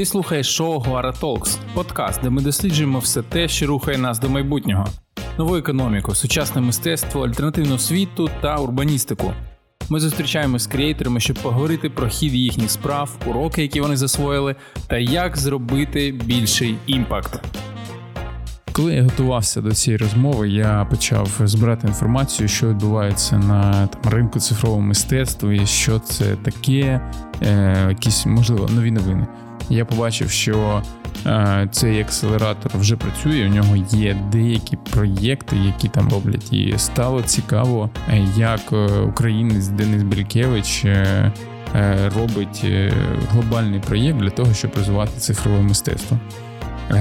Ти слухаєш шоу Gwara Talks, подкаст, де ми досліджуємо все те, що рухає нас до майбутнього, нову економіку, сучасне мистецтво, альтернативну освіту та урбаністику. Ми зустрічаємося з креаторами, щоб поговорити про хід їхніх справ, уроки, які вони засвоїли, та як зробити більший impact. Коли я готувався до цієї розмови, я почав збирати інформацію, що відбувається на там, ринку цифрового мистецтва, і що це таке, е, якісь можливо нові новини. Я побачив, що е, цей акселератор вже працює. У нього є деякі проєкти, які там роблять. І стало цікаво, е, як е, українець Денис Белькевич е, е, робить глобальний проєкт для того, щоб розвивати цифрове мистецтво.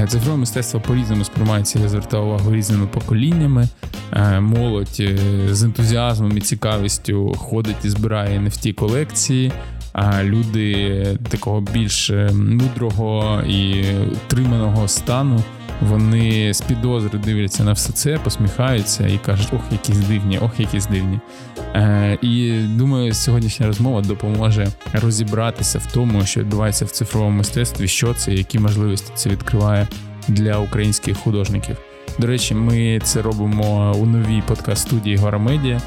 Цифрове мистецтво по-різному сприймається, я звертав увагу різними поколіннями. Молодь з ентузіазмом і цікавістю ходить і збирає NFT колекції. А люди такого більш мудрого і триманого стану вони з підозри дивляться на все це, посміхаються і кажуть, ох, якісь дивні, ох, якісь дивні. Е, І думаю, сьогоднішня розмова допоможе розібратися в тому, що відбувається в цифровому мистецтві, що це, які можливості це відкриває для українських художників. До речі, ми це робимо у новій подкаст-студії Гора Медіа.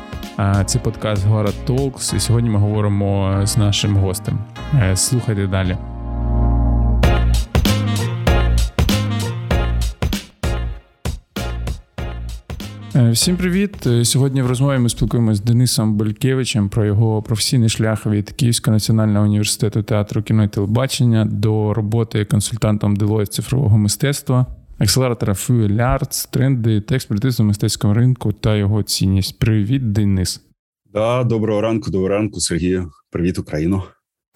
Це подкаст Гора Толкс. І сьогодні ми говоримо з нашим гостем. Е, слухайте далі. Е, всім привіт! Е, сьогодні в розмові ми спілкуємося з Денисом Белькевичем про його професійний шлях від Київського національного університету театру кіно і телебачення до роботи консультантом Deloitte цифрового мистецтва, акселератора Fuel Arts, тренди та експертизу мистецького ринку та його цінність. Привіт, Денис. Да, Доброго ранку, доброго ранку, Сергію. Привіт, Україну.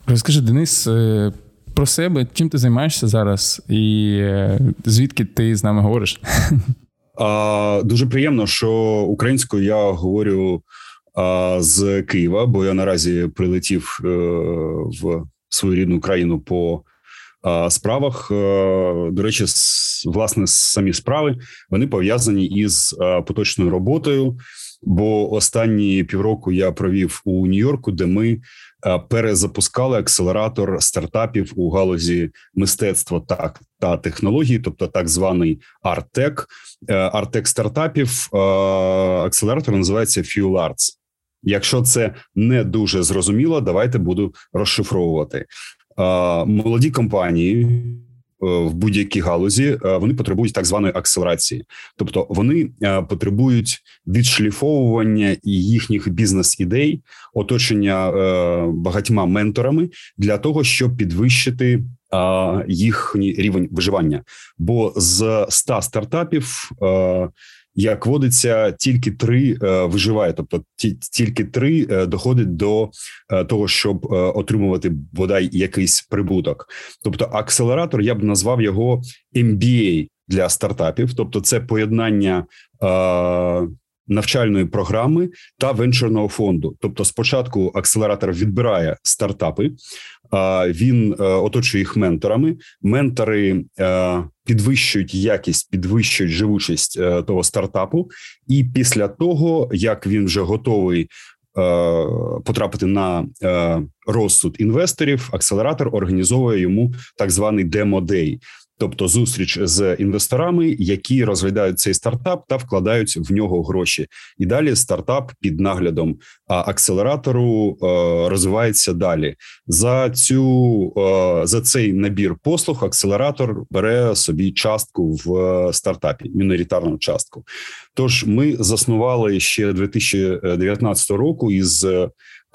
Розкажи, Денис, е, про себе, чим ти займаєшся зараз, і звідки ти з нами говориш? А, Дуже приємно, що українською я говорю а, з Києва, бо я наразі прилетів а, е, в свою рідну країну по справах. Е, до речі, власне, самі справи вони пов'язані із поточною роботою. Бо останні півроку я провів у Нью-Йорку, де ми Е, перезапускали акселератор стартапів у галузі мистецтва та та технологій, тобто так званий ArtTech. ArtTech стартапів е, акселератор називається Fuel Arts. Якщо це не дуже зрозуміло, давайте буду розшифровувати е, молоді компанії. Е, в будь-якій галузі е, вони потребують так званої акселерації, тобто вони е, потребують відшліфовування їхніх бізнес-ідей, оточення багатьма менторами для того, щоб підвищити їхній рівень виживання. Бо з 100 стартапів як водиться, тільки три е, виживає, тобто тільки три е, доходить до е, того, щоб отримувати бодай якийсь прибуток. Тобто, акселератор я б назвав його MBA для стартапів, тобто це поєднання навчальної програми та венчурного фонду. Тобто, спочатку акселератор відбирає стартапи, він е, оточує їх менторами. Ментори е, підвищують якість, підвищують живучість е, того стартапу, і після того як він вже готовий. Потрапити на розсуд інвесторів, акселератор організовує йому так званий demo day тобто зустріч з інвесторами, які розглядають цей стартап та вкладають в нього гроші. І далі стартап під наглядом акселератору е, розвивається далі. За цю е, за цей набір послуг акселератор бере собі частку в е, стартапі, міноритарну частку. Тож ми заснували ще 2019 року із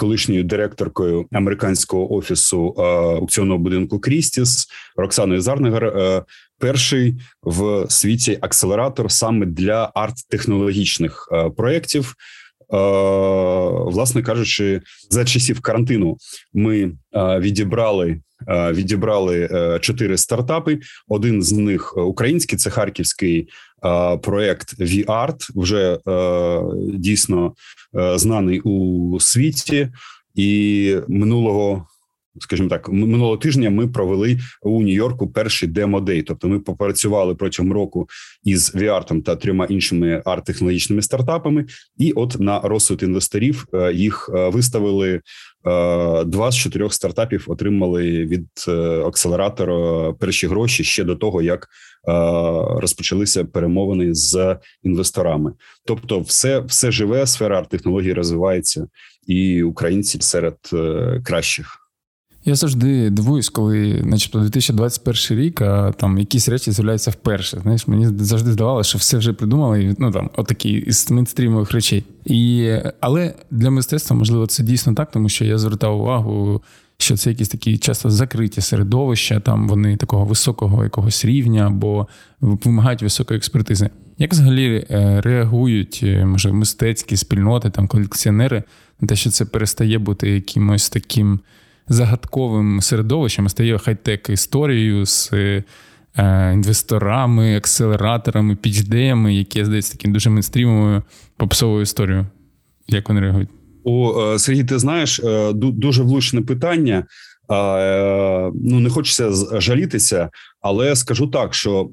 колишньою директоркою американського офісу е, аукціонного будинку Крістіс Роксаною Зарнегар. Е, перший в світі акселератор саме для арт-технологічних е, проєктів. Власне кажучи, за часів карантину ми відібрали відібрали чотири стартапи. Один з них український це харківський проект V-Art, вже дійсно знаний у світі, і минулого скажімо так, минулого тижня ми провели у Нью-Йорку перший демо-дей. Тобто, ми попрацювали протягом року із VR та трьома іншими арт-технологічними стартапами, і от на розсуд інвесторів е, їх е, виставили. Е, два з чотирьох стартапів отримали від акселератора перші гроші ще до того, як розпочалися перемовини з інвесторами. Тобто, все все живе, сфера арт-технологій розвивається, і українці серед кращих. Я завжди дивуюсь, коли, начебто, 2021 рік, а там якісь речі з'являються вперше. Знаєш, мені завжди здавалося, що все вже придумали, ну там отакі із мейнстрімових речей. І, Але для мистецтва, можливо, це дійсно так, тому що я звертав увагу, що це якісь такі часто закриті середовища, там вони такого високого якогось рівня або вимагають високої експертизи. Як взагалі е, реагують, е, може, мистецькі спільноти, там колекціонери на те, що це перестає бути якимось таким загадковим середовищем, стає хай-тек історією з е, інвесторами, акселераторами, пічдеями, які здається таким дуже мейнстрімовою попсовою історією. Як вони реагують? О, е, Сергій, ти знаєш, е, дуже влучне питання. Е, ну не хочеться жалітися, але скажу так: що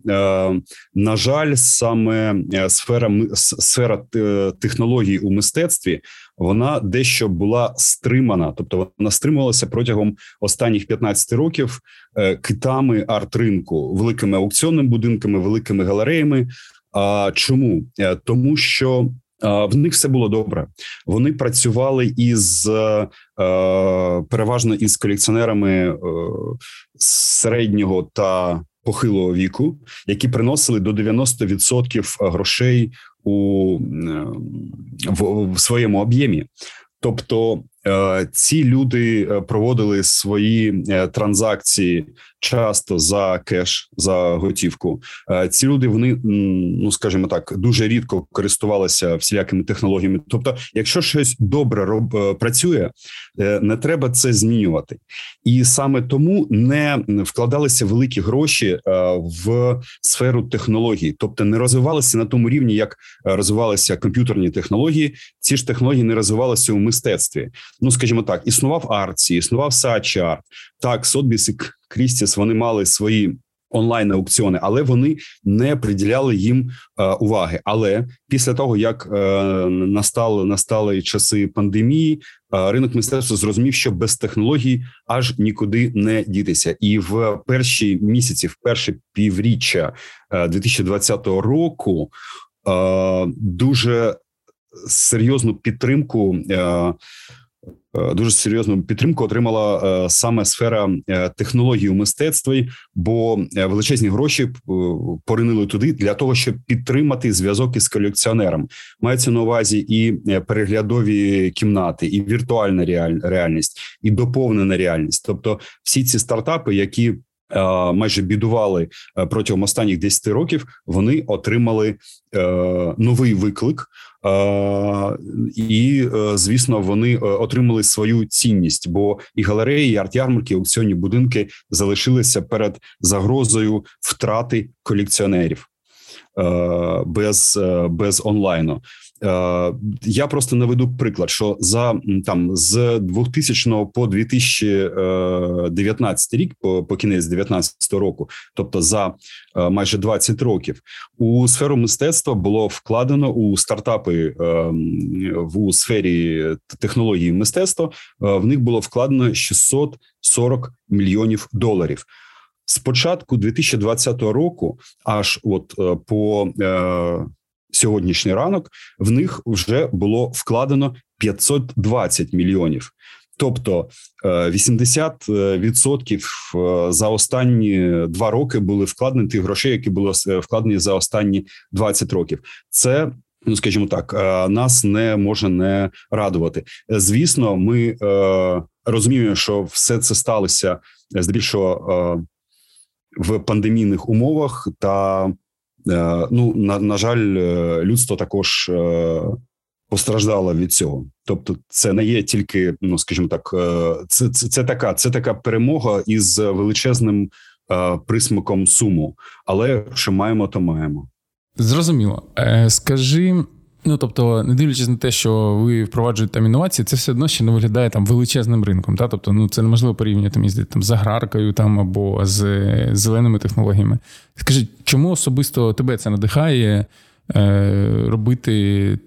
на жаль, саме сфера сфера технологій у мистецтві вона дещо була стримана, тобто вона стримувалася протягом останніх 15 років китами арт-ринку, великими аукціонними будинками, великими галереями. А чому тому, що в них все було добре. Вони працювали із е, переважно із колекціонерами е, середнього та похилого віку, які приносили до 90% грошей у е, в, в своєму об'ємі. Тобто Е, ці люди е, проводили свої е, транзакції часто за кеш за готівку. Ці люди вони ну скажімо так дуже рідко користувалися всілякими технологіями. Тобто, якщо щось добре роб працює, не треба це змінювати, і саме тому не вкладалися великі гроші в сферу технологій, тобто не розвивалися на тому рівні, як розвивалися комп'ютерні технології. Ці ж технології не розвивалися у мистецтві ну скажімо так, існував Арці, існував Сачі Арт. Так, Сотбіс і Крістіс вони мали свої. Онлайн аукціони, але вони не приділяли їм е, уваги. Але після того як е, настали настали часи пандемії, е, ринок мистецтва зрозумів, що без технологій аж нікуди не дітися, і в перші місяці, в перше півріччя 2020 е, року, е, дуже серйозну підтримку. Е, Е, дуже серйозну підтримку отримала е, саме сфера технології технологій у мистецтві, бо величезні гроші поринили туди для того, щоб підтримати зв'язок із колекціонером. Мається на увазі і переглядові кімнати, і віртуальна реальність, і доповнена реальність. Тобто, всі ці стартапи, які Майже бідували протягом останніх 10 років. Вони отримали новий виклик, і е, звісно, вони е, отримали свою цінність, бо і галереї, і арт-ярмарки, і аукціонні будинки залишилися перед загрозою втрати колекціонерів е, без, без онлайну. Е, я просто наведу приклад, що за там з 2000 по 2019 рік, по, по кінець 2019 року, тобто за е, майже 20 років, у сферу мистецтва було вкладено у стартапи е, в сфері технології мистецтва. В них було вкладено 640 мільйонів доларів. З початку 2020 року, аж от по сьогоднішній ранок в них вже було вкладено 520 мільйонів. Тобто 80% е, е, за останні два роки були вкладені тих грошей, які були е, вкладені за останні 20 років. Це ну скажімо так, нас не може не радувати. Звісно, ми розуміємо, що все це сталося здебільшого в пандемійних умовах та ну на, на жаль, е, людство також е, постраждало від цього. Тобто, це не є тільки, ну скажімо так, це це, це така це така перемога із величезним присмаком суму. Але що маємо, то маємо. Зрозуміло. Скажи, Ну тобто, не дивлячись на те, що ви впроваджуєте там інновації, це все одно ще не виглядає там величезним ринком. Та? Тобто, ну це неможливо порівняти їздити там з аграркою там або з зеленими технологіями. Скажіть, чому особисто тебе це надихає е, робити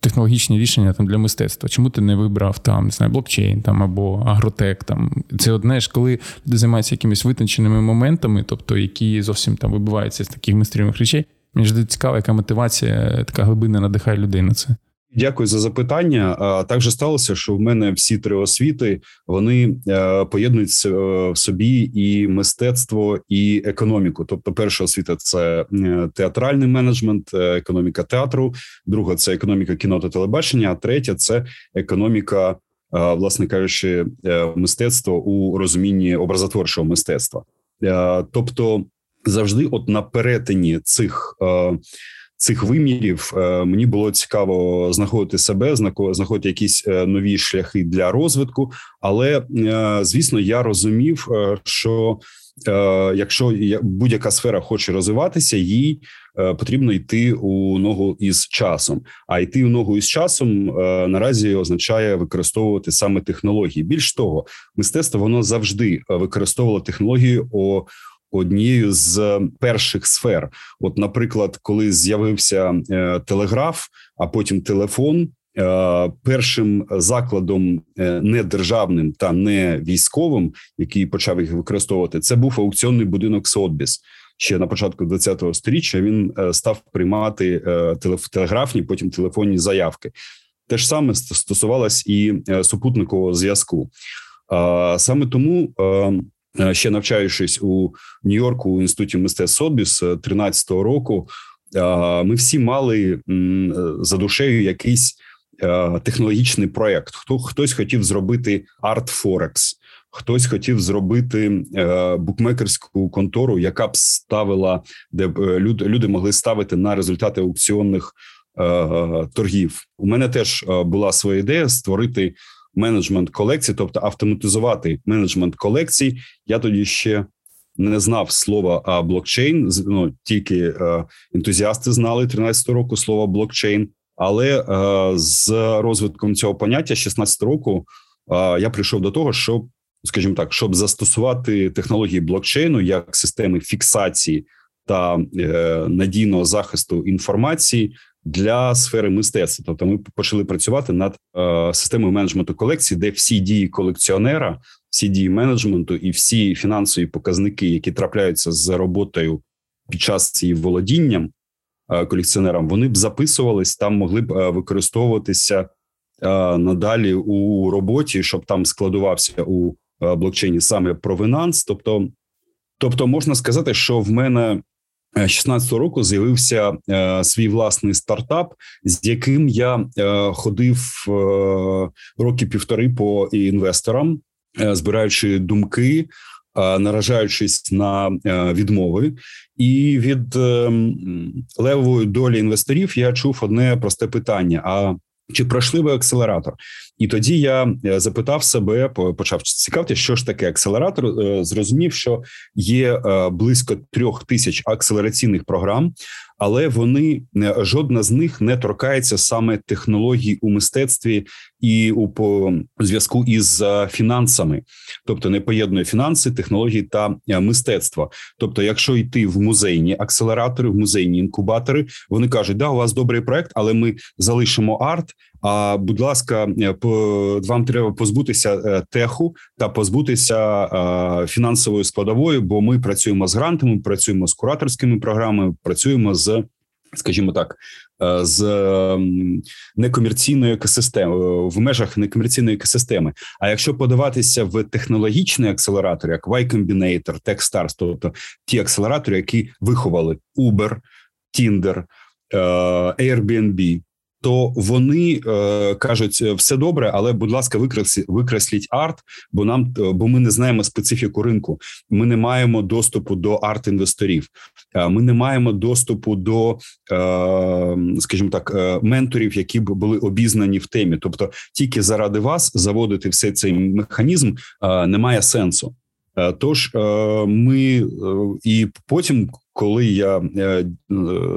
технологічні рішення там для мистецтва? Чому ти не вибрав там не знаю, блокчейн там або агротек? Там це одне ж, коли люди займаються якимись витонченими моментами, тобто які зовсім там вибиваються з таких мистерівних речей. Мені ж цікаво, яка мотивація така глибина надихає людей на це. Дякую за запитання. Так же сталося, що в мене всі три освіти вони е, поєднують е, в собі і мистецтво, і економіку. Тобто, перша освіта це е, театральний менеджмент, економіка театру, друга це економіка кіно та телебачення. А третя це економіка, власне кажучи, мистецтво у розумінні образотворчого мистецтва. Тобто завжди, от на перетині цих е, цих вимірів, е, мені було цікаво знаходити себе, знаходити якісь е, нові шляхи для розвитку. Але звісно, я розумів, що якщо будь-яка сфера хоче розвиватися, їй потрібно йти у ногу із часом. А йти у ногу із часом наразі означає використовувати саме технології. Більш того, мистецтво воно завжди використовувало технології о однією з перших сфер. От, наприклад, коли з'явився е, телеграф, а потім телефон. Е, першим закладом е, недержавним та не військовим, який почав їх використовувати, це був аукціонний будинок Сотбіс. Ще на початку 20-го сторіччя він став приймати телеграфні, потім телефонні заявки. Те ж саме стосувалось і супутникового зв'язку. Саме тому Е, ще навчаючись у Нью-Йорку у інституті мистецтв Сотбіс 13-го року, е, ми всі мали за душею якийсь е, технологічний проект. Хто хтось хотів зробити арт Форекс, хтось хотів зробити букмекерську контору, яка б ставила, де б люди могли ставити на результати аукціонних торгів. У мене теж була своя ідея створити менеджмент колекцій, тобто автоматизувати менеджмент колекцій. Я тоді ще не знав слова блокчейн. Ну тільки е, ентузіасти знали 13 року слова блокчейн. Але е, з розвитком цього поняття 16 року е, я прийшов до того, щоб, скажімо так, щоб застосувати технології блокчейну як системи фіксації та надійного захисту інформації для сфери мистецтва. Тобто, ми почали працювати над е, системою менеджменту колекції, де всі дії колекціонера, всі дії менеджменту і всі фінансові показники, які трапляються з роботою під час її володінням е, колекціонерам, вони б записувались там, могли б е, використовуватися е, надалі у роботі, щоб там складувався у е, блокчейні саме провинанс. Тобто, тобто можна сказати, що в мене 16 е, року з'явився е, свій власний стартап, з яким я е, ходив е, роки півтори по інвесторам, е, збираючи думки, е, наражаючись на відмови, і від левої долі інвесторів я чув одне просте питання: а чи пройшли ви акселератор? І тоді я е, запитав себе, почав цікавити, що ж таке акселератор. Е, зрозумів, що є е, близько трьох тисяч акселераційних програм, але вони жодна з них не торкається саме технологій у мистецтві і у по зв'язку із фінансами, тобто не поєднує фінанси, технології та мистецтво. Тобто, якщо йти в музейні акселератори, в музейні інкубатори, вони кажуть, да, у вас добрий проект, але ми залишимо арт. А будь ласка, вам треба позбутися е, теху та позбутися е, фінансової складової, бо ми працюємо з грантами, працюємо з кураторськими програмами, працюємо з. Скажімо так, е, з некомерційної екосистеми в межах некомерційної екосистеми. А якщо подаватися в технологічний акселератор, як Y Combinator, Techstars, тобто ті акселератори, які виховали Uber, Tinder, Airbnb, то вони е, кажуть, «Е, все добре, але будь ласка, викресліть, викресліть арт, бо нам е, бо ми не знаємо специфіку ринку. Ми не маємо доступу до арт-інвесторів. Е, ми не маємо доступу до, е, скажімо так, менторів, які б були обізнані в темі. Тобто, тільки заради вас заводити все цей механізм е, немає сенсу. Тож ми і потім, коли я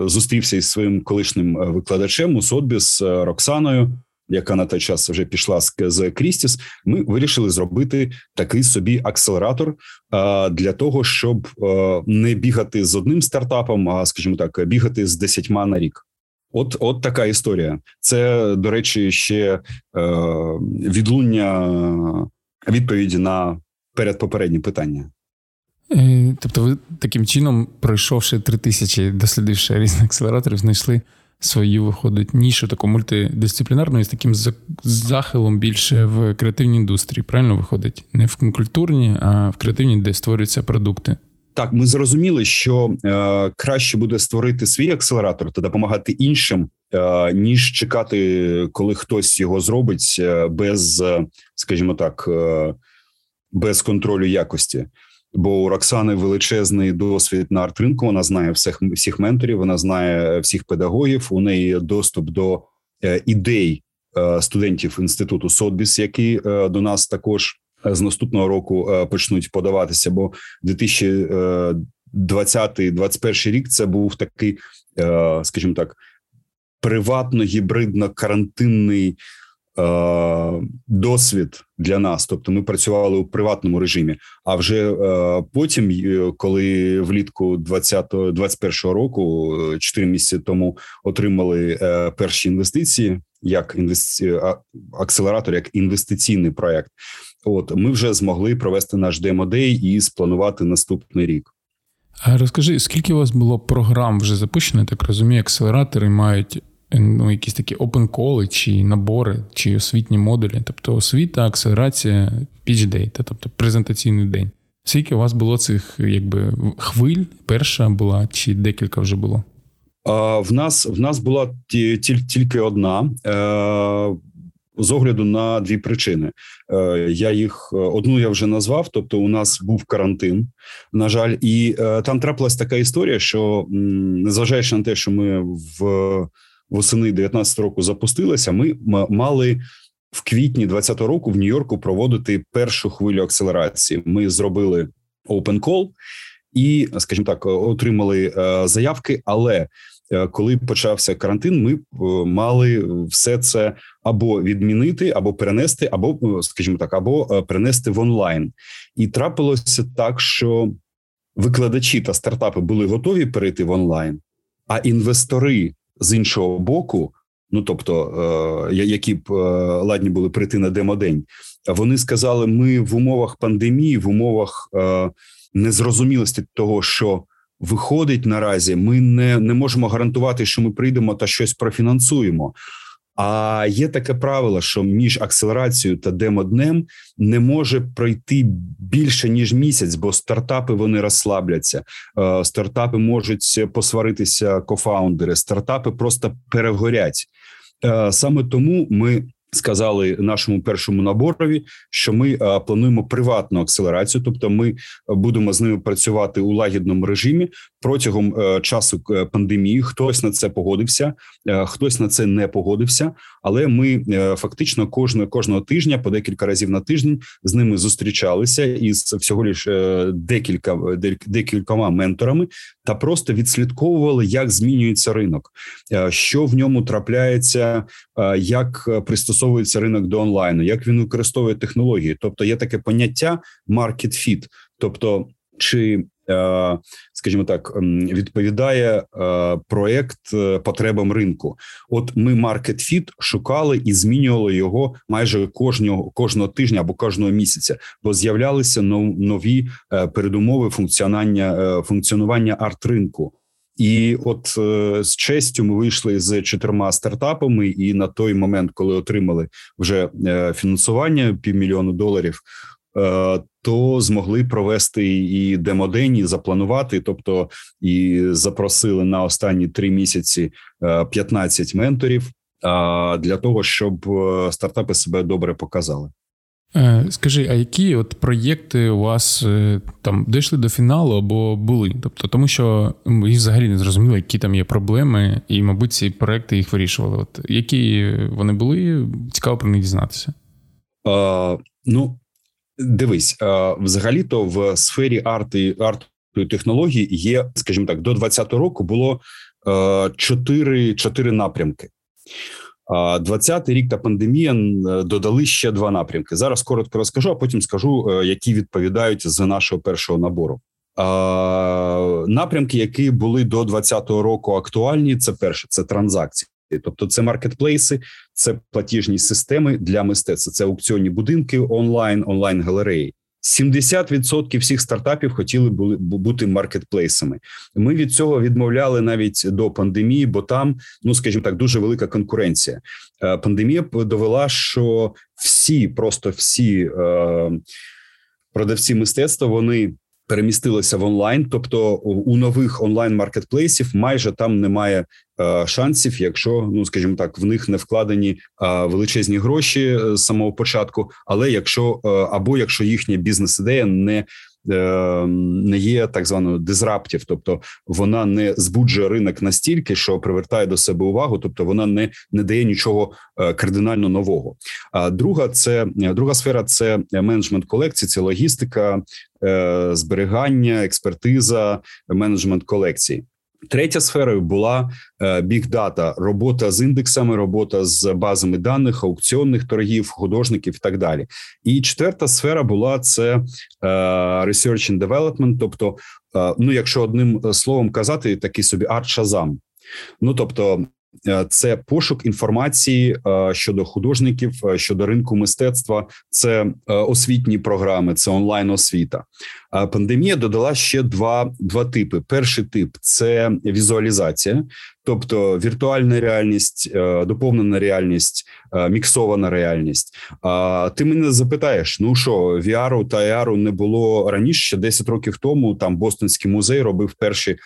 зустрівся із своїм колишнім викладачем у Сотбіс Роксаною яка на той час вже пішла з Крістіс, ми вирішили зробити такий собі акселератор для того, щоб не бігати з одним стартапом, а скажімо так, бігати з десятьма на рік. От, от така історія. Це до речі, ще е, відлуння відповіді на передпопередні питання. Е, тобто, ви таким чином, пройшовши три тисячі, дослідивши різних акселераторів, знайшли свою виходить нішу таку мультидисциплінарну і з таким захилом більше в креативній індустрії. Правильно виходить? Не в культурній, а в креативній, де створюються продукти. Так, ми зрозуміли, що е, краще буде створити свій акселератор та допомагати іншим, е, ніж чекати, коли хтось його зробить е, без, скажімо так, е, без контролю якості. Бо у Роксани величезний досвід на арт-ринку, Вона знає всіх всіх менторів, вона знає всіх педагогів. У неї доступ до е, ідей е, студентів інституту Сотбіс, які е, до нас також з наступного року почнуть подаватися. Бо 2020-2021 рік це був такий, скажімо так, приватно гібридно карантинний досвід для нас, тобто ми працювали у приватному режимі. А вже е, потім, е, коли влітку 2021 року, 4 місяці тому, отримали перші інвестиції, як інвести... акселератор, як інвестиційний проект, от ми вже змогли провести наш демодей і спланувати наступний рік. Розкажи, скільки у вас було програм вже запущено? Так розумію, акселератори мають ну, якісь такі open-коли чи набори, чи освітні модулі, тобто освіта, акселерація, pitch тобто презентаційний день. Скільки у вас було цих якби хвиль? Перша була, чи декілька вже було? А, В нас в нас була тільки одна. Е, з огляду на дві причини, е, я їх одну я вже назвав. Тобто, у нас був карантин, на жаль, і е, там трапилась така історія, що незважаючи на те, що ми в восени 19 року запустилася, ми мали в квітні 20 року в Нью-Йорку проводити першу хвилю акселерації. Ми зробили open call і, скажімо так, отримали е, заявки. Але е, коли почався карантин, ми е, мали все це або відмінити, або перенести, або, скажімо так, або перенести в онлайн. І трапилося так, що викладачі та стартапи були готові перейти в онлайн, а інвестори з іншого боку, ну тобто, е, які б е, ладні були прийти на демодень, вони сказали: ми в умовах пандемії, в умовах е, незрозумілості того, що виходить наразі, ми не, не можемо гарантувати, що ми прийдемо та щось профінансуємо. А є таке правило, що між акселерацією та демоднем не може пройти більше ніж місяць, бо стартапи вони розслабляться. Е, стартапи можуть посваритися кофаундери, стартапи просто перегорять. Е, саме тому ми сказали нашому першому наборові, що ми а, плануємо приватну акселерацію, тобто ми будемо з ними працювати у лагідному режимі протягом е, часу е, пандемії. Хтось на це погодився, е, хтось на це не погодився. Але ми фактично кожного кожного тижня, по декілька разів на тиждень, з ними зустрічалися із всього лиш декілька декількома менторами, та просто відслідковували, як змінюється ринок, що в ньому трапляється, як пристосовується ринок до онлайну, як він використовує технології. Тобто є таке поняття market fit, тобто чи Скажімо так, ем, відповідає е, проект е, потребам ринку. От ми Fit шукали і змінювали його майже кожного кожного тижня або кожного місяця, бо з'являлися нові передумови функціонування функціонування арт ринку. І от е, з честю ми вийшли з чотирма стартапами, і на той момент, коли отримали вже е, фінансування півмільйону доларів, е, то змогли провести і демодень, і запланувати. Тобто і запросили на останні три місяці 15 менторів для того, щоб стартапи себе добре показали. Е, скажи, а які от проєкти у вас е, там дійшли до фіналу або були? Тобто, тому що ви взагалі не зрозуміли, які там є проблеми, і, мабуть, ці проекти їх вирішували. От які вони були, цікаво про них дізнатися. А, Ну Дивись, взагалі-то в сфері арти арту технологій є, скажімо так, до 2020 року було чотири чотири напрямки. 20-й рік та пандемія додали ще два напрямки. Зараз коротко розкажу, а потім скажу, е, які відповідають з нашого першого набору. Напрямки, які були до 2020 року актуальні, це перше це транзакції. Тобто, це маркетплейси, це платіжні системи для мистецтва, це аукціонні будинки онлайн, онлайн галереї. 70% всіх стартапів хотіли були бути маркетплейсами. Ми від цього відмовляли навіть до пандемії, бо там, ну скажімо так, дуже велика конкуренція. Е, пандемія довела, що всі, просто всі е, продавці мистецтва вони перемістилися в онлайн, тобто у нових онлайн маркетплейсів майже там немає е, шансів, якщо ну скажімо так, в них не вкладені е, величезні гроші е, з самого початку, але якщо е, або якщо їхня бізнес-ідея не не є так званою дизраптів, тобто вона не збуджує ринок настільки, що привертає до себе увагу, тобто вона не не дає нічого е, кардинально нового. А друга це друга сфера це менеджмент колекцій, це логістика, е, зберігання, експертиза, менеджмент колекцій. Третя сферою була біг дата, робота з індексами, робота з базами даних, аукціонних торгів, художників і так далі. І четверта сфера була це е, research and development, тобто, е, ну якщо одним словом казати, такий собі арт-шазам. Ну тобто Е, це пошук інформації е, щодо художників, е, щодо ринку мистецтва, це освітні програми, це онлайн освіта. Пандемія додала ще два два типи: перший тип це візуалізація, тобто віртуальна реальність, доповнена реальність, міксована реальність. Ти мене запитаєш: ну що VR та AR не було раніше ще 10 років тому. Там Бостонський музей робив перші Е,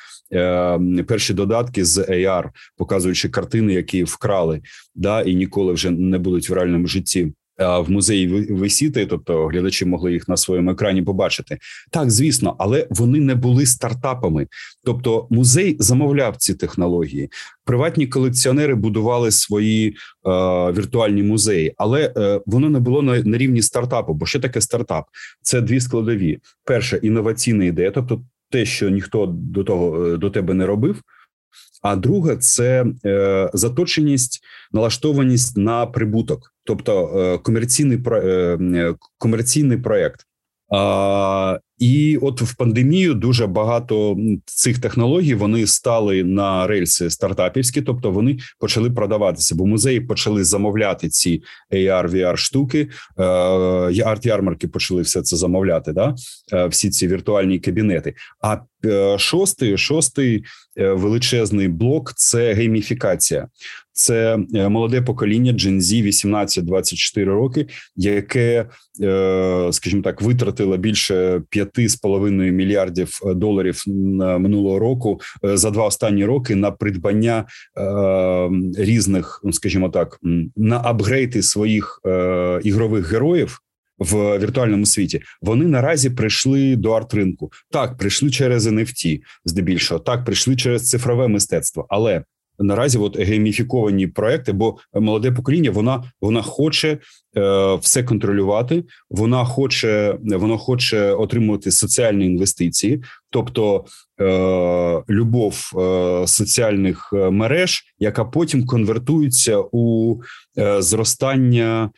перші додатки з AR, показуючи картини, які вкрали, да і ніколи вже не будуть в реальному житті. В музеї висіти, тобто глядачі могли їх на своєму екрані побачити. Так, звісно, але вони не були стартапами. Тобто, музей замовляв ці технології. Приватні колекціонери будували свої е, віртуальні музеї, але е, воно не було на, на рівні стартапу. Бо що таке стартап? Це дві складові: перша інноваційна ідея, тобто те, що ніхто до того е, до тебе не робив. А друге це е, заточеність, налаштованість на прибуток, тобто е, комерційний е, е комерційний проект. І от в пандемію дуже багато цих технологій вони стали на рельси стартапівські, тобто вони почали продаватися, бо музеї почали замовляти ці AR, VR штуки. Е, арт-ярмарки почали все це замовляти. Да, е, всі ці віртуальні кабінети. А е, шостий шостий величезний блок це гейміфікація. Це молоде покоління Gen Z 18-24 роки, яке, скажімо так, витратило більше 5,5 мільярдів доларів минулого року за два останні роки на придбання різних, ну, скажімо так, на апгрейди своїх ігрових героїв. В віртуальному світі вони наразі прийшли до арт-ринку. Так, прийшли через NFT, здебільшого, так прийшли через цифрове мистецтво, але наразі от гейміфіковані проекти, бо молоде покоління вона вона хоче е, все контролювати. Вона хоче воно хоче отримувати соціальні інвестиції, тобто е, любов е, соціальних е, мереж, яка потім конвертується у е, зростання.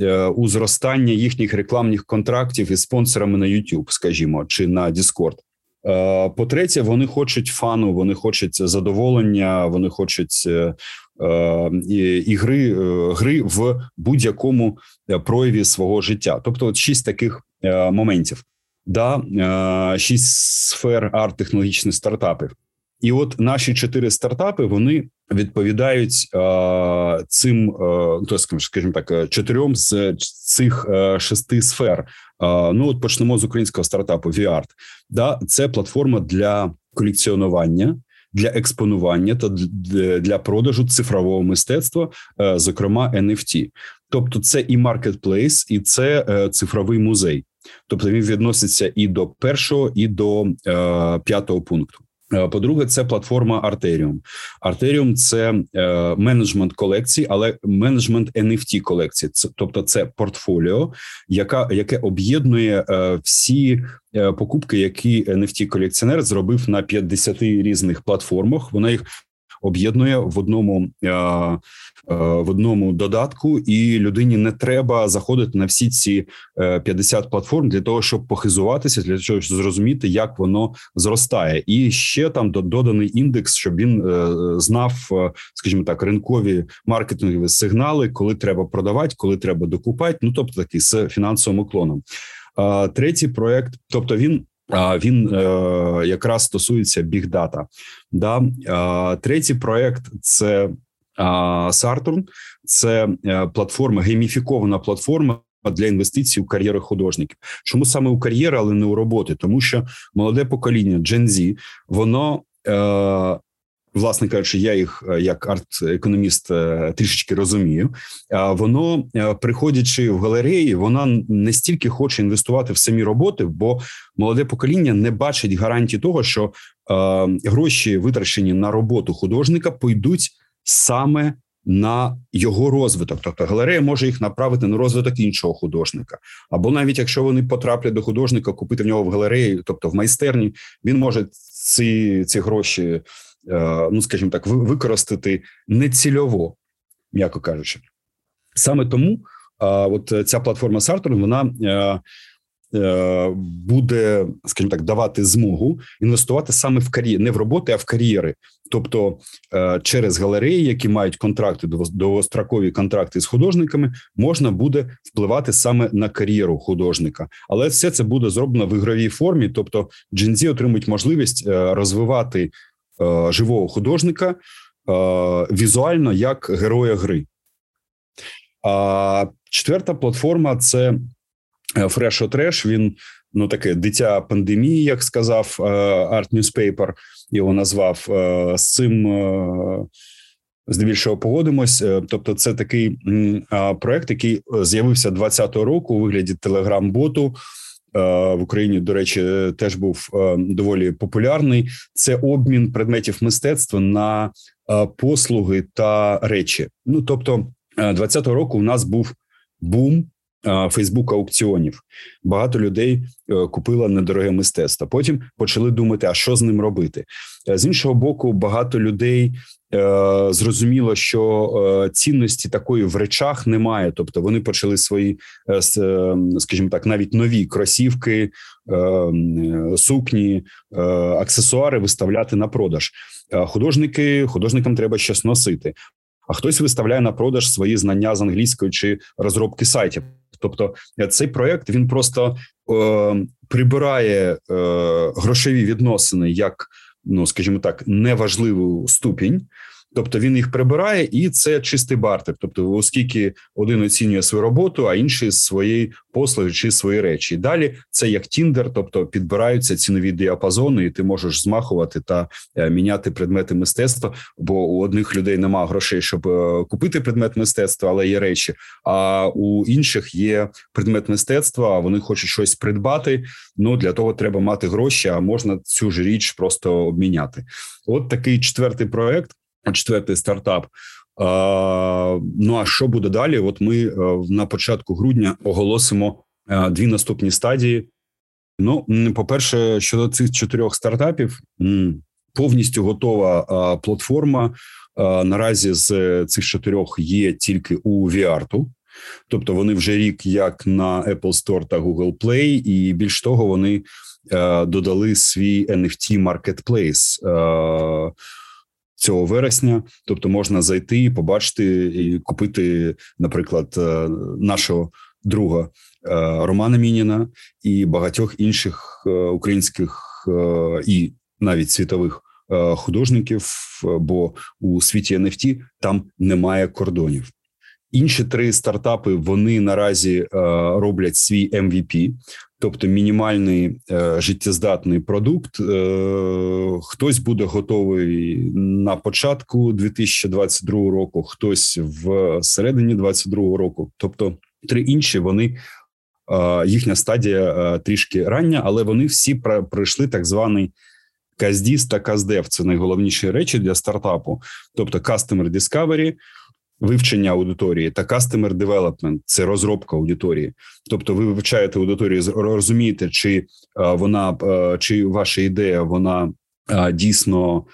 Е, у зростання їхніх рекламних контрактів із спонсорами на YouTube, скажімо, чи на Discord. Е, по-третє, вони хочуть фану, вони хочуть задоволення, вони хочуть е, е, ігри гри в будь-якому прояві свого життя. Тобто, от шість таких моментів, да шість сфер арт-технологічних стартапів. І от наші чотири стартапи вони відповідають е, цим, е, то скажімо так, чотирьом з цих е, шести сфер. Е, ну от почнемо з українського стартапу VART. Да, це платформа для колекціонування. Для експонування та для продажу цифрового мистецтва, е, зокрема NFT. тобто це і маркетплейс, і це е, цифровий музей. Тобто він відноситься і до першого, і до е, п'ятого пункту. Е, по-друге, це платформа Артеріум. Артеріум – це е, менеджмент колекцій, але менеджмент NFT колекцій. Це, тобто, це портфоліо, яка яке об'єднує е, всі е, покупки, які NFT колекціонер зробив на 50 різних платформах. Вона їх об'єднує в одному е, е, в одному додатку, і людині не треба заходити на всі ці 50 е, платформ для того, щоб похизуватися, для того, щоб зрозуміти, як воно зростає, і ще там доданий індекс, щоб він знав, скажімо так, ринкові маркетингові сигнали, коли треба продавати, коли треба докупати. Ну тобто такий з фінансовим уклоном. Третій проект, тобто він він е, якраз стосується бігдата. Да? Третій проект це Сартурн, це е, платформа, гейміфікована платформа. Для інвестицій у кар'єри художників, чому саме у кар'єри, але не у роботи, тому що молоде покоління Z, воно е, власне кажучи, я їх е, як арт-економіст е, трішечки розумію. воно е, приходячи в галереї, вона не стільки хоче інвестувати в самі роботи, бо молоде покоління не бачить гарантії того, що гроші, витрачені на роботу художника, пойдуть саме. На його розвиток, тобто галерея може їх направити на розвиток іншого художника, або навіть якщо вони потраплять до художника, купити в нього в галереї, тобто в майстерні, він може ці ці гроші ну скажімо так, використати нецільово, м'яко кажучи, саме тому от ця платформа Saturn, вона е, е, буде, скажімо так, давати змогу інвестувати саме в кар'єри, не в роботи, а в кар'єри, тобто через галереї, які мають контракти довгострокові контракти з художниками, можна буде впливати саме на кар'єру художника, але все це буде зроблено в ігровій формі. Тобто, джинзі отримують можливість розвивати Е, живого художника е, візуально як героя гри. А четверта платформа це е, Fresh Trash. Він ну таке дитя пандемії, як сказав Art Newspaper, його назвав з цим. Здебільшого погодимось, тобто, це такий проект, який з'явився 2020 року у вигляді телеграм-боту. Е, в Україні, до речі, теж був е, доволі популярний. Це обмін предметів мистецтва на е, послуги та речі. Ну тобто, 20-го року у нас був бум. Фейсбук аукціонів багато людей купило недороге мистецтво. Потім почали думати, а що з ним робити з іншого боку. Багато людей Е, зрозуміло, що е, цінності такої в речах немає. Тобто вони почали свої, е, скажімо так, навіть нові кросівки, сукні, аксесуари виставляти на продаж. Художники художникам треба щось носити. А хтось виставляє на продаж свої знання з англійської чи розробки сайтів. Тобто, цей проект він просто е, прибирає е, грошові відносини як ну скажімо так, неважливу ступінь. Тобто він їх прибирає, і це чистий бартер. Тобто, оскільки один оцінює свою роботу, а інший свої послуги чи свої речі. І Далі це як Тіндер, тобто підбираються цінові діапазони, і ти можеш змахувати та е, міняти предмети мистецтва. Бо у одних людей немає грошей, щоб е, купити предмет мистецтва, але є речі. А у інших є предмет мистецтва. Вони хочуть щось придбати. Ну для того треба мати гроші, а можна цю ж річ просто обміняти. От такий четвертий проект четвертий стартап. Ну а що буде далі? От ми е, на початку грудня оголосимо е, дві наступні стадії. Ну, по перше, щодо цих чотирьох стартапів, повністю готова платформа. Наразі з цих чотирьох є тільки у VR, тобто вони вже рік як на Apple Store та Google Play, і більш того, вони е, додали свій NFT Marketplace цього вересня. Тобто, можна зайти і побачити і купити, наприклад, е, нашого друга е, Романа Мініна і багатьох інших е, українських і навіть світових художників. Бо у світі NFT там немає кордонів. Інші три стартапи вони наразі роблять свій MVP, тобто мінімальний е, життєздатний продукт. Е, хтось буде готовий на початку 2022 року, хтось в середині 2022 року. Тобто, три інші вони їхня стадія трішки рання, але вони всі пройшли так званий Каздіс та Каздев це найголовніші речі для стартапу, тобто Customer Discovery, вивчення аудиторії та Customer Development – це розробка аудиторії. Тобто, ви вивчаєте аудиторію, розумієте, чи вона чи ваша ідея вона дійсно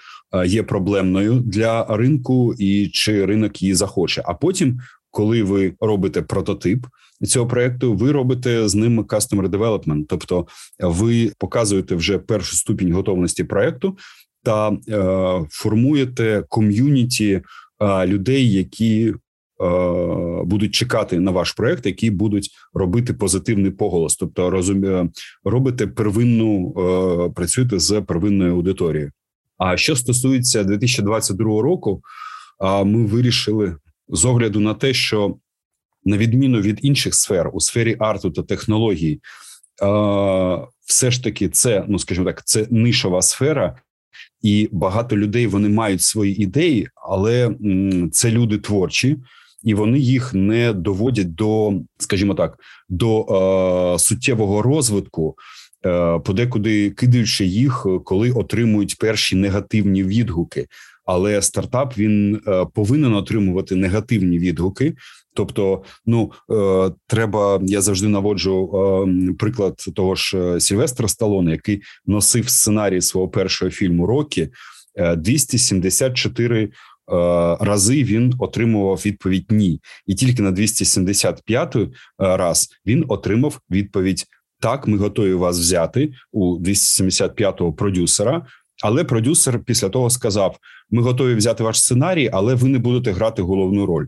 є проблемною для ринку, і чи ринок її захоче. А потім, коли ви робите прототип цього проекту, ви робите з ним customer development, тобто ви показуєте вже першу ступінь готовності проекту та е, формуєте ком'юніті е, людей, які е, будуть чекати на ваш проект, які будуть робити позитивний поголос, тобто розумі, робите первинну е, працюєте з первинною аудиторією. А що стосується 2022 року, ми вирішили з огляду на те, що на відміну від інших сфер у сфері арту та технологій, все ж таки, це ну скажімо так, це нишова сфера, і багато людей вони мають свої ідеї, але це люди творчі. І вони їх не доводять до, скажімо так, до е, суттєвого розвитку Е, подекуди кидаючи їх, коли отримують перші негативні відгуки. Але стартап він е, повинен отримувати негативні відгуки. Тобто, ну е, треба. Я завжди наводжу приклад того ж Сільвестра Сталоне, який носив сценарій свого першого фільму Рокі 274 Рази він отримував відповідь ні, і тільки на 275 раз він отримав відповідь так, ми готові вас взяти у 275-го продюсера. Але продюсер після того сказав: Ми готові взяти ваш сценарій, але ви не будете грати головну роль.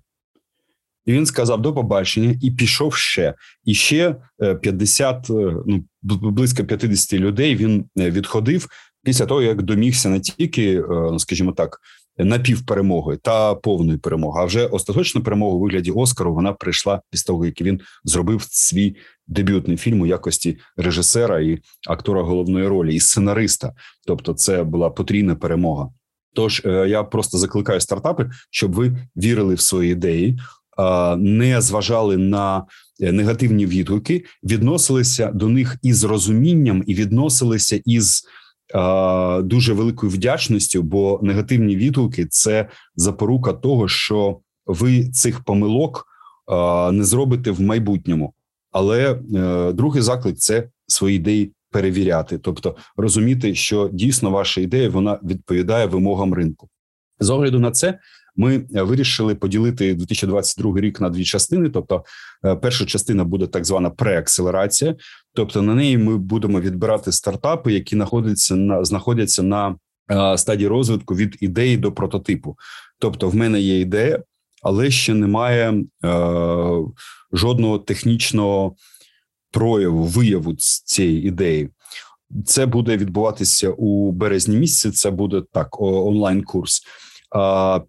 І він сказав до побачення і пішов ще. І ще 50, е, е, ну близько 50 людей він е, відходив після того, як домігся не тільки, ну, скажімо так, напівперемоги та повної перемоги. А вже остаточна перемога у вигляді Оскару вона прийшла після того, як він зробив свій дебютний фільм у якості режисера і актора головної ролі, і сценариста. Тобто, це була потрійна перемога. Тож я просто закликаю стартапи, щоб ви вірили в свої ідеї, не зважали на е, негативні відгуки, відносилися до них із розумінням і відносилися із дуже великою вдячністю, бо негативні відгуки це запорука того, що ви цих помилок не зробите в майбутньому. Але е, другий заклик це свої ідеї перевіряти, тобто розуміти, що дійсно ваша ідея вона відповідає вимогам ринку. З огляду на це ми вирішили поділити 2022 рік на дві частини. Тобто, е, перша частина буде так звана преакселерація, тобто на неї ми будемо відбирати стартапи, які знаходяться на знаходяться на е, стадії розвитку від ідеї до прототипу. Тобто, в мене є ідея, але ще немає е, жодного технічного прояву вияву цієї ідеї. Це буде відбуватися у березні місяці. Це буде так онлайн курс.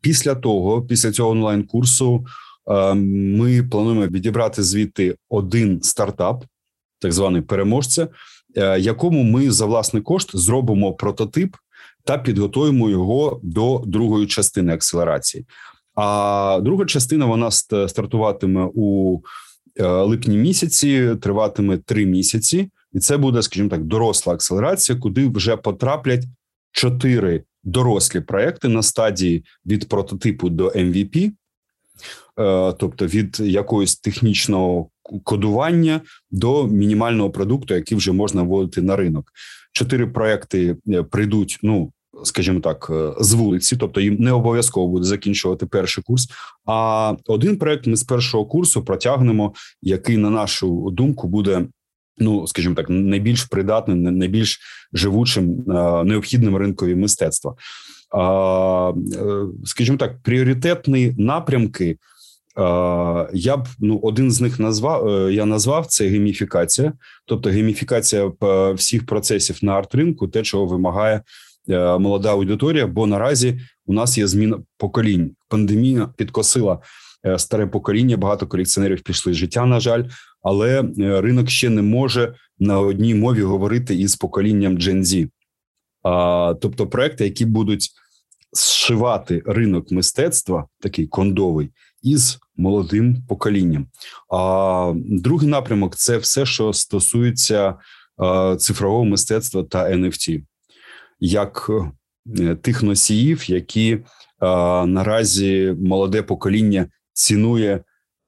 Після того, після цього онлайн курсу, ми плануємо відібрати звідти один стартап, так званий переможця, е, якому ми за власний кошт зробимо прототип та підготуємо його до другої частини акселерації. А друга частина вона стартуватиме у е, липні місяці, триватиме три місяці, і це буде, скажімо так, доросла акселерація, куди вже потраплять чотири дорослі проекти на стадії від прототипу до MVP, е, тобто від якогось технічного кодування до мінімального продукту, який вже можна вводити на ринок. Чотири проекти е, прийдуть. Ну скажімо так, е, з вулиці, тобто їм не обов'язково буде закінчувати перший курс. А один проект ми з першого курсу протягнемо, який на нашу думку буде ну скажімо так, найбільш придатним, найбільш живучим необхідним ринкові мистецтва. Е, скажімо так, пріоритетні напрямки. Я б ну один з них назвав. Е, я назвав це гейміфікація, тобто гейміфікація всіх процесів на арт-ринку, те, чого вимагає е, молода аудиторія. Бо наразі у нас є зміна поколінь. Пандемія підкосила старе покоління. Багато колекціонерів пішли з життя. На жаль, але е, ринок ще не може на одній мові говорити із поколінням Gen Z. А, тобто, проекти, які будуть зшивати ринок мистецтва, такий кондовий, із молодим поколінням. А другий напрямок це все, що стосується а, цифрового мистецтва та NFT. як тих носіїв, які наразі молоде покоління цінує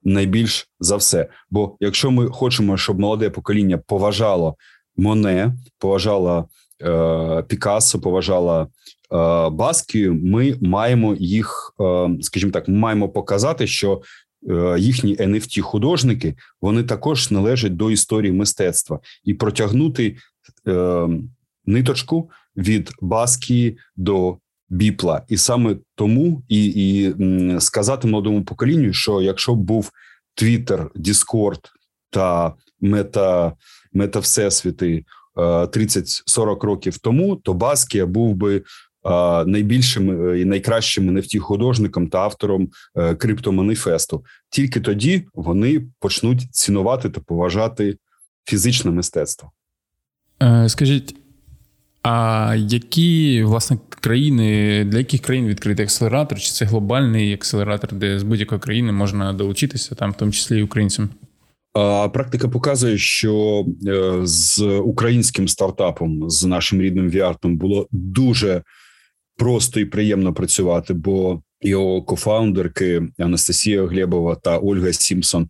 найбільш за все. Бо якщо ми хочемо, щоб молоде покоління поважало Моне, поважало е, Пікассо, поважало е, Баскію, ми маємо їх, е, скажімо так, маємо показати, що е, їхні nft художники вони також належать до історії мистецтва і протягнути е, ниточку від Баскії до біпла, і саме тому і і сказати молодому поколінню, що якщо б був Твіттер, Діскорд та мета, мета всесвіти 30-40 е, років тому, то Баскія був би е, найбільшим е, і найкращим nft художником та автором криптоманіфесту. Тільки тоді вони почнуть цінувати та поважати фізичне мистецтво. Скажіть, а які власне країни для яких країн відкритий акселератор? Чи це глобальний акселератор, де з будь-якої країни можна долучитися, там, в тому числі і українцям? Практика показує, що е, з українським стартапом, з нашим рідним Віартом, було дуже просто і приємно працювати, бо його кофаундерки Анастасія Глебова та Ольга Сімсон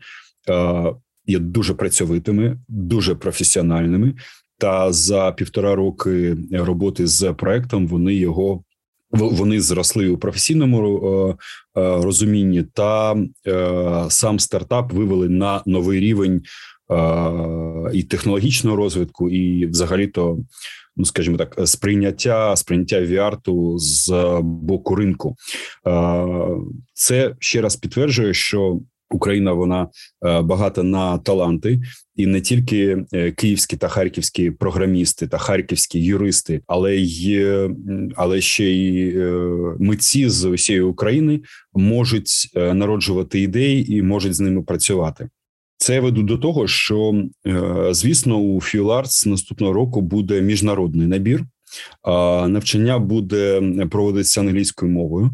е, є дуже працьовитими, дуже професіональними. Та за півтора роки роботи з проектом вони його вони зросли у професійному е, е, розумінні, та е, сам стартап вивели на новий рівень і технологічного розвитку, і взагалі то. Ну, скажімо так, сприйняття сприйняття віарту з боку ринку, це ще раз підтверджує, що Україна вона е, багата на таланти, і не тільки е, київські та харківські програмісти та харківські юристи, але й але ще й е, митці з усієї України можуть народжувати ідеї і можуть з ними працювати. Це я веду до того, що звісно, у FuelArts наступного року буде міжнародний набір. Навчання буде проводитися англійською мовою.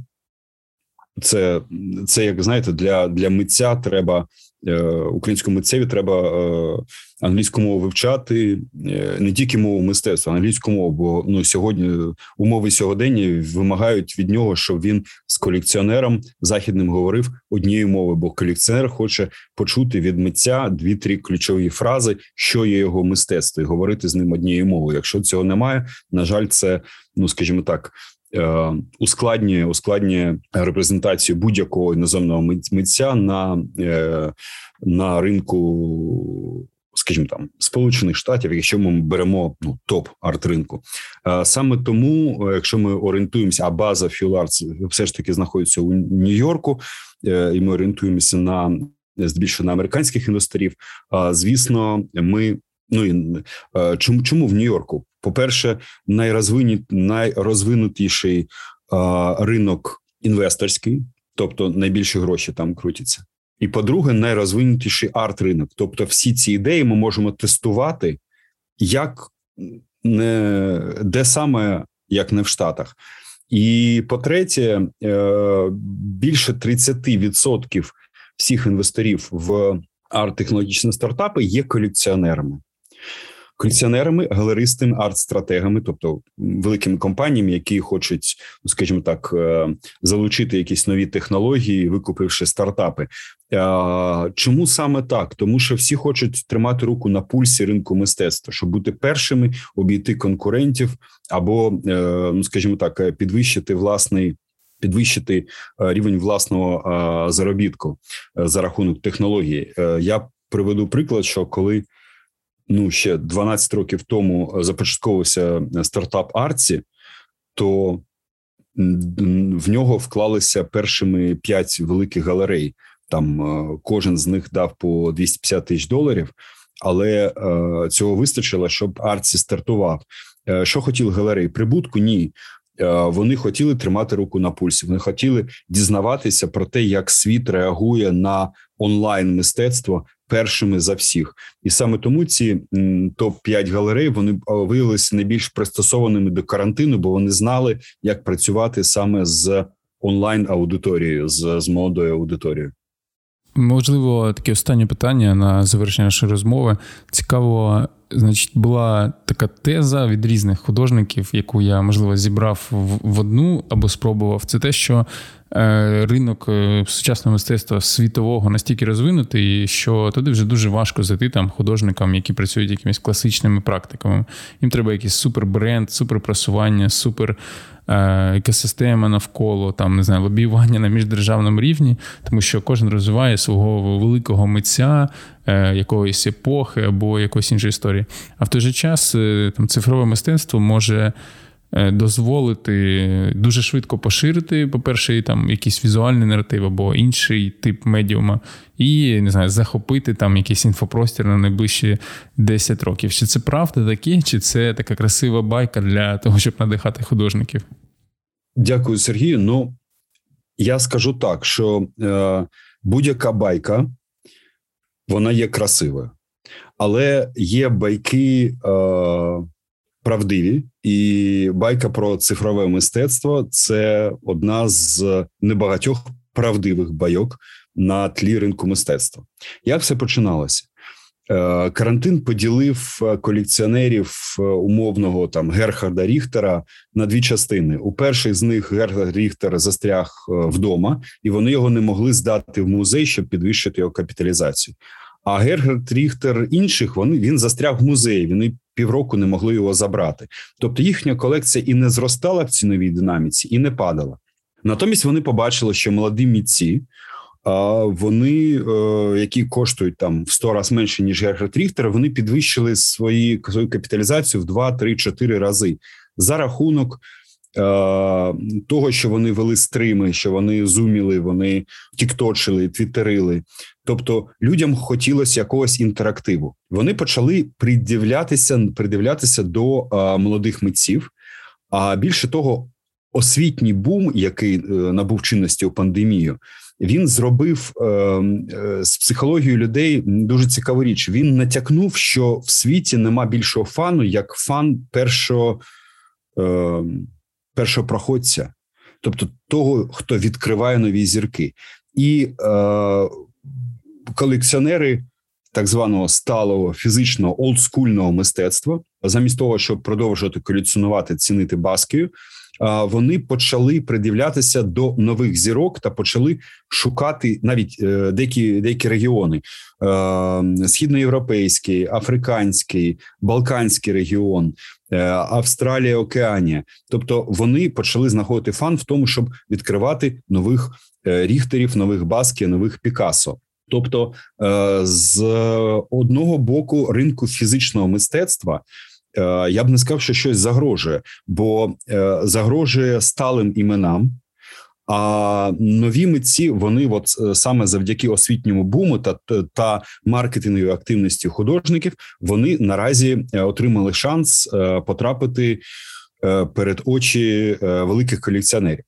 Це це як знаєте, для для митця треба е, українському митцеві треба е, англійську мову вивчати е, не тільки мову мистецтва, англійську мову. Бо ну сьогодні умови сьогодення вимагають від нього, щоб він з колекціонером західним говорив однією мовою, бо колекціонер хоче почути від митця дві-три ключові фрази, що є його мистецтво, і говорити з ним однією мовою. Якщо цього немає, на жаль, це ну скажімо так, ускладнює ускладнює репрезентацію будь-якого іноземного митця на е, на ринку, скажімо там, сполучених штатів, якщо ми беремо ну топ арт ринку, е, саме тому, якщо ми орієнтуємося, а база FuelArts все ж таки знаходиться у Нью-Йорку, і ми орієнтуємося на здебільшого на американських інвесторів. Звісно, ми ну і чому чому в Нью-Йорку? По перше, найрозвинутіший ринок інвесторський, тобто найбільші гроші там крутяться. І по-друге, найрозвинутіший арт-ринок. Тобто, всі ці ідеї ми можемо тестувати, як не де саме як не в Штатах. І по-третє, е, більше 30% всіх інвесторів в арт-технологічні стартапи є колекціонерами колекціонерами, галеристами, арт-стратегами, тобто великими компаніями, які хочуть, ну скажімо так, е, залучити якісь нові технології, викупивши стартапи. Чому саме так? Тому що всі хочуть тримати руку на пульсі ринку мистецтва, щоб бути першими, обійти конкурентів, або, е, ну скажімо так, підвищити власний. Підвищити е, рівень власного заробітку за рахунок технології. Я приведу приклад, що коли ну ще 12 років тому започатковувався стартап Арці, то в нього вклалися першими п'ять великих галерей. Там е, кожен з них дав по 250 тисяч доларів, але е, цього вистачило, щоб Арці стартував. Е, що хотіли галереї? Прибутку? Ні. Вони хотіли тримати руку на пульсі. Вони хотіли дізнаватися про те, як світ реагує на онлайн мистецтво першими за всіх, і саме тому ці топ 5 галерей вони виявилися найбільш пристосованими до карантину, бо вони знали, як працювати саме з онлайн аудиторією, з, з молодою аудиторією. Можливо, таке останнє питання на завершення нашої розмови. Цікаво, значить, була така теза від різних художників, яку я можливо зібрав в одну або спробував. Це те, що Е, ринок е, сучасного мистецтва світового настільки розвинутий, що туди вже дуже важко зайти там художникам, які працюють якимись класичними практиками. Їм треба якийсь супер бренд, супер е, екосистема навколо там не знаю, лобіювання на міждержавному рівні, тому що кожен розвиває свого великого митця. Якоїсь епохи або якоїсь іншої історії. А в той же час там цифрове мистецтво може Е, дозволити дуже швидко поширити, по-перше, там якийсь візуальний наратив або інший тип медіума, і не знаю, захопити там якийсь інфопростір на найближчі 10 років. Чи це правда таке, чи це така красива байка для того, щоб надихати художників? Дякую, Сергію. Ну я скажу так, що е, будь-яка байка вона є красивою, але є байки. Е, правдиві, і байка про цифрове мистецтво це одна з небагатьох правдивих байок на тлі ринку мистецтва. Як все починалося? Е, карантин поділив колекціонерів умовного там Герхарда Ріхтера на дві частини. У перших з них Герхард Ріхтер застряг е, вдома, і вони його не могли здати в музей, щоб підвищити його капіталізацію. А Герхард Ріхтер інших вони він застряг в музеї. Вони півроку не могли його забрати. Тобто їхня колекція і не зростала в ціновій динаміці, і не падала. Натомість вони побачили, що молоді митці. Вони, е, які коштують там в 100 разів менше ніж Герхард Ріхтер, вони підвищили свої свою капіталізацію в 2, 3, 4 рази за рахунок того, що вони вели стрими, що вони зуміли, вони тікточили, твіттерили. Тобто людям хотілося якогось інтерактиву. Вони почали придивлятися, придивлятися до а, е, молодих митців. А більше того, освітній бум, який е, набув чинності у пандемію, він зробив е, е, з психологією людей дуже цікаву річ. Він натякнув, що в світі нема більшого фану як фан першого. Е, першопроходця, тобто того, хто відкриває нові зірки, і е, колекціонери так званого сталого фізичного олдскульного мистецтва, замість того, щоб продовжувати колекціонувати, цінити баскію, вони почали придивлятися до нових зірок та почали шукати навіть е, деякі деякі регіони: е, східноєвропейський, африканський, балканський регіон, е, Австралія, Океанія. Тобто вони почали знаходити фан в тому, щоб відкривати нових ріхтерів, нових басків, нових Пікасо. Тобто, з одного боку ринку фізичного мистецтва Е, я б не сказав, що щось загрожує, бо е, загрожує сталим іменам. А нові митці вони, от е, саме завдяки освітньому буму та та маркетинговій активності художників, вони наразі отримали шанс потрапити перед очі великих колекціонерів.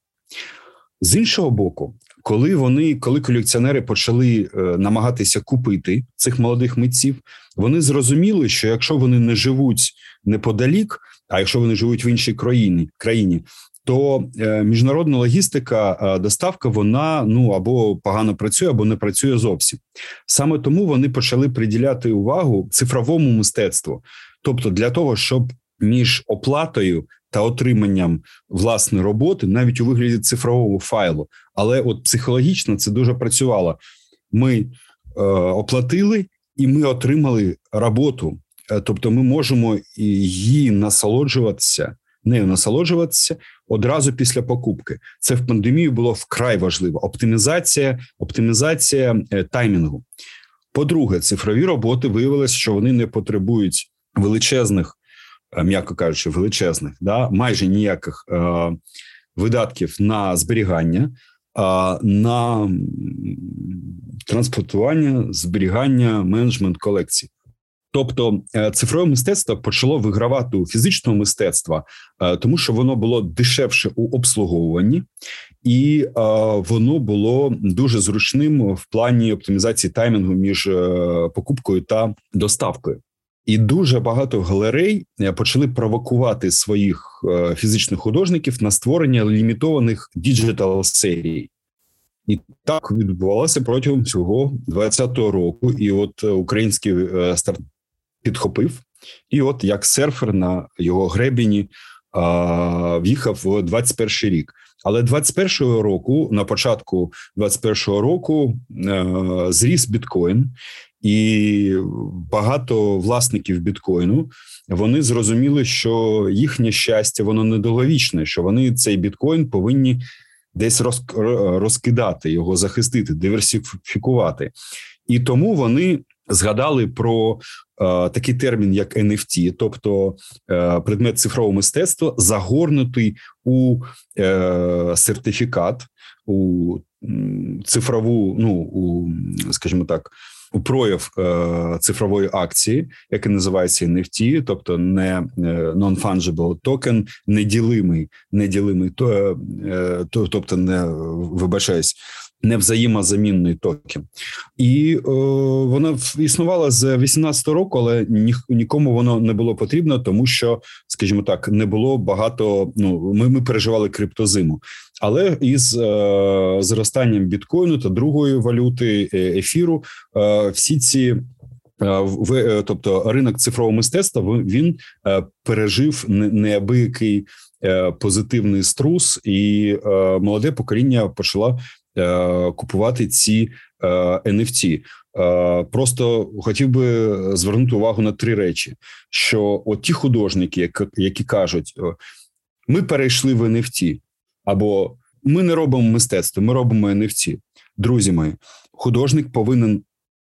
З іншого боку, коли вони, коли колекціонери почали намагатися купити цих молодих митців, вони зрозуміли, що якщо вони не живуть неподалік, а якщо вони живуть в іншій країні країні, то е, міжнародна логістика, е, доставка, вона ну або погано працює, або не працює зовсім. Саме тому вони почали приділяти увагу цифровому мистецтву, тобто для того, щоб між оплатою та отриманням власної роботи, навіть у вигляді цифрового файлу, але от психологічно це дуже працювало. Ми е, оплатили і ми отримали роботу. Е, тобто, ми можемо її насолоджуватися, нею насолоджуватися одразу після покупки. Це в пандемію було вкрай важливо. Оптимізація, оптимізація е, таймінгу. По-друге, цифрові роботи виявилися, що вони не потребують величезних, е, м'яко кажучи, величезних, да, майже ніяких е, видатків на зберігання на транспортування, зберігання, менеджмент колекцій. Тобто е, цифрове мистецтво почало вигравати у фізичного мистецтва, е, тому що воно було дешевше у обслуговуванні, і е, воно було дуже зручним в плані оптимізації таймінгу між покупкою та доставкою. І дуже багато галерей почали провокувати своїх фізичних художників на створення лімітованих digital серій. І так відбувалося протягом цього 20-го року. І от український старт підхопив, і от як серфер на його гребені в'їхав в 21 рік. Але 21-го року, на початку 21-го року, е, зріс біткоін, і багато власників біткоїну вони зрозуміли, що їхнє щастя воно недолговічне, що вони цей біткоін повинні десь розкидати його, захистити, диверсифікувати. І тому вони згадали про е, такий термін, як NFT, тобто е, предмет цифрового мистецтва, загорнутий у е, сертифікат, у цифрову, ну у скажімо так. У прояв е, цифрової акції, який називається NFT, тобто не е, non-fungible token, неділимий, неділимий е, то, тобто не вибачаюсь, невзаємозамінний токен. і е, вона існувала з 18 року, але ні, нікому воно не було потрібно, тому що, скажімо так, не було багато. Ну ми ми переживали криптозиму, але із е, зростанням біткоїну та другої валюти е, ефіру, е, всі ці. Е, в е, тобто ринок цифрового мистецтва він пережив неабиякий позитивний струс, і молоде покоління почало Е, купувати ці NFT. Е, е, просто хотів би звернути увагу на три речі: що от ті художники, які кажуть, ми перейшли в NFT, або ми не робимо мистецтво, ми робимо NFT. Друзі мої, художник повинен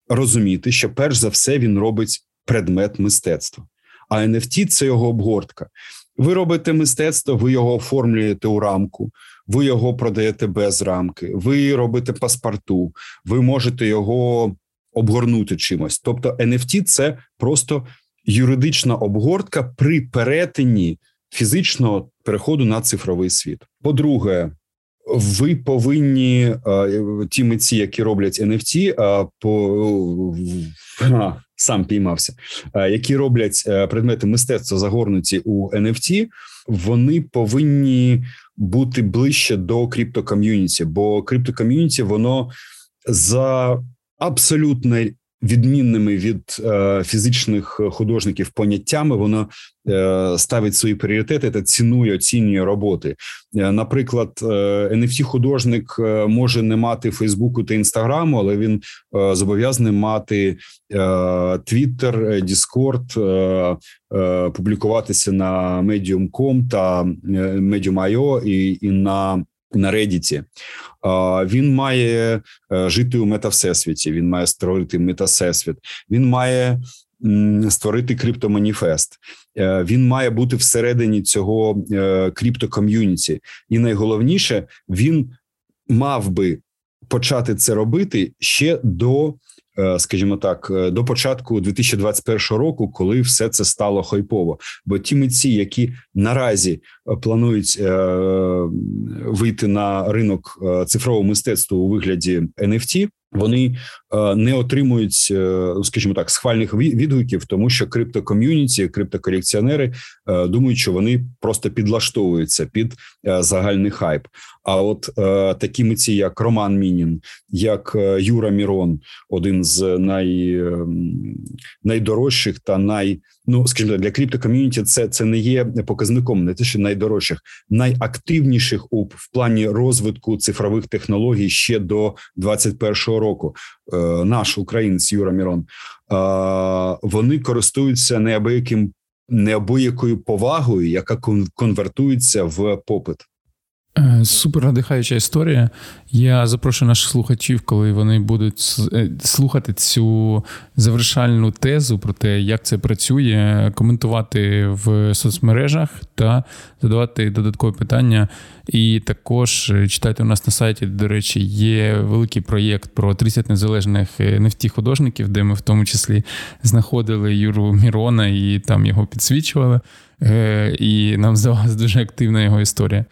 розуміти, що перш за все він робить предмет мистецтва. А NFT – це його обгортка. Ви робите мистецтво, ви його оформлюєте у рамку, ви його продаєте без рамки, ви робите паспорту, ви можете його обгорнути чимось. Тобто, NFT – це просто юридична обгортка при перетині фізичного переходу на цифровий світ. По-друге, ви повинні ті митці, які роблять NFT, по сам піймався, які роблять е, предмети мистецтва загорнуті у NFT, вони повинні бути ближче до криптоком'юніті, бо криптоком'юніті воно за абсолютно відмінними від е, фізичних художників поняттями, воно е, ставить свої пріоритети та цінує оцінює роботи. Е, наприклад, nft художник може не мати Фейсбуку та Інстаграму, але він зобов'язаний мати Твіттер, Discord, публікуватися на Medium.com та Medium.io і, і на на Reddit. Він має е, жити у метавсесвіті. Він має створити метасесвіт. Він має створити криптоманіфест. Е, він має бути всередині цього е, криптоком'юніті. І найголовніше він мав би почати це робити ще до скажімо так, е, до початку 2021 року, коли все це стало хайпово. Бо ті митці, які наразі е, планують вийти на ринок цифрового мистецтва у вигляді NFT, вони не отримують, скажімо так, схвальних відгуків, тому що криптоком'юніті, криптоколекціонери думають, що вони просто підлаштовуються під загальний хайп. А от е, такі митці, як Роман Мінін, як е, Юра Мірон, один з най, е, найдорожчих та най ну скажімо, для криптоком'юніті це це не є показником, не те, що найдорожчих, найактивніших у в плані розвитку цифрових технологій ще до 21-го року. Е, наш українець Юра Мірон. Е, вони користуються неабияким неабиякою повагою, яка конвертується в попит. Е, супер надихаюча історія. Я запрошую наших слухачів, коли вони будуть е, слухати цю завершальну тезу про те, як це працює, коментувати в соцмережах та задавати додаткові питання. І також е, читайте у нас на сайті, до речі, є великий проєкт про 30 незалежних nft художників, де ми в тому числі знаходили Юру Мірона і там його підсвічували. І нам здавалася дуже активна його історія.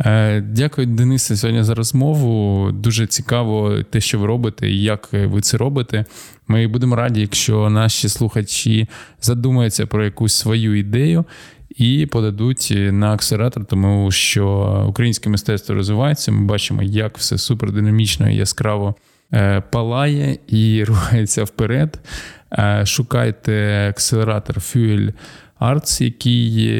Е, дякую, Денисе, сьогодні за розмову. Дуже цікаво те, що ви робите і як ви це робите. Ми будемо раді, якщо наші слухачі задумаються про якусь свою ідею і подадуть на акселератор, тому що українське мистецтво розвивається. Ми бачимо, як все супердинамічно і яскраво е, палає і рухається вперед. Е, шукайте акселератор Fuel Arts, який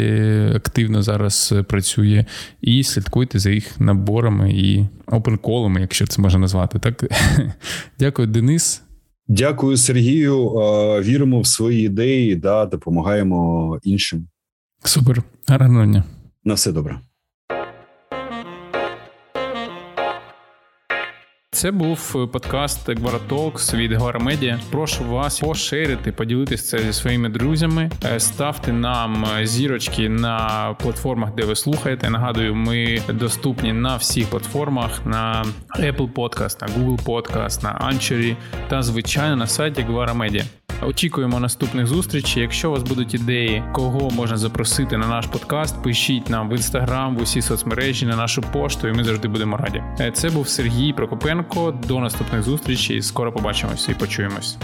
активно зараз працює, і слідкуйте за їх наборами і опенколами, якщо це можна назвати. Так дякую, Денис. Дякую, Сергію. Е, віримо в свої ідеї, да, допомагаємо іншим. Супер, гарного дня. На все добре. Це був подкаст подкаст Гваратокс від Гварамедіа. Прошу вас поширити, поділитися це зі своїми друзями. Е, ставте нам е, зірочки на платформах, де ви слухаєте. Нагадую, ми доступні на всіх платформах: на Apple Podcast, на Google Podcast, на Anchor та звичайно на сайті Гварамедіа. Очікуємо наступних зустрічей. Якщо у вас будуть ідеї, кого можна запросити на наш подкаст, пишіть нам в інстаграм, в усі соцмережі на нашу пошту, і ми завжди будемо раді. Це був Сергій Прокопенко. До наступних зустрічей. Скоро побачимося і почуємось.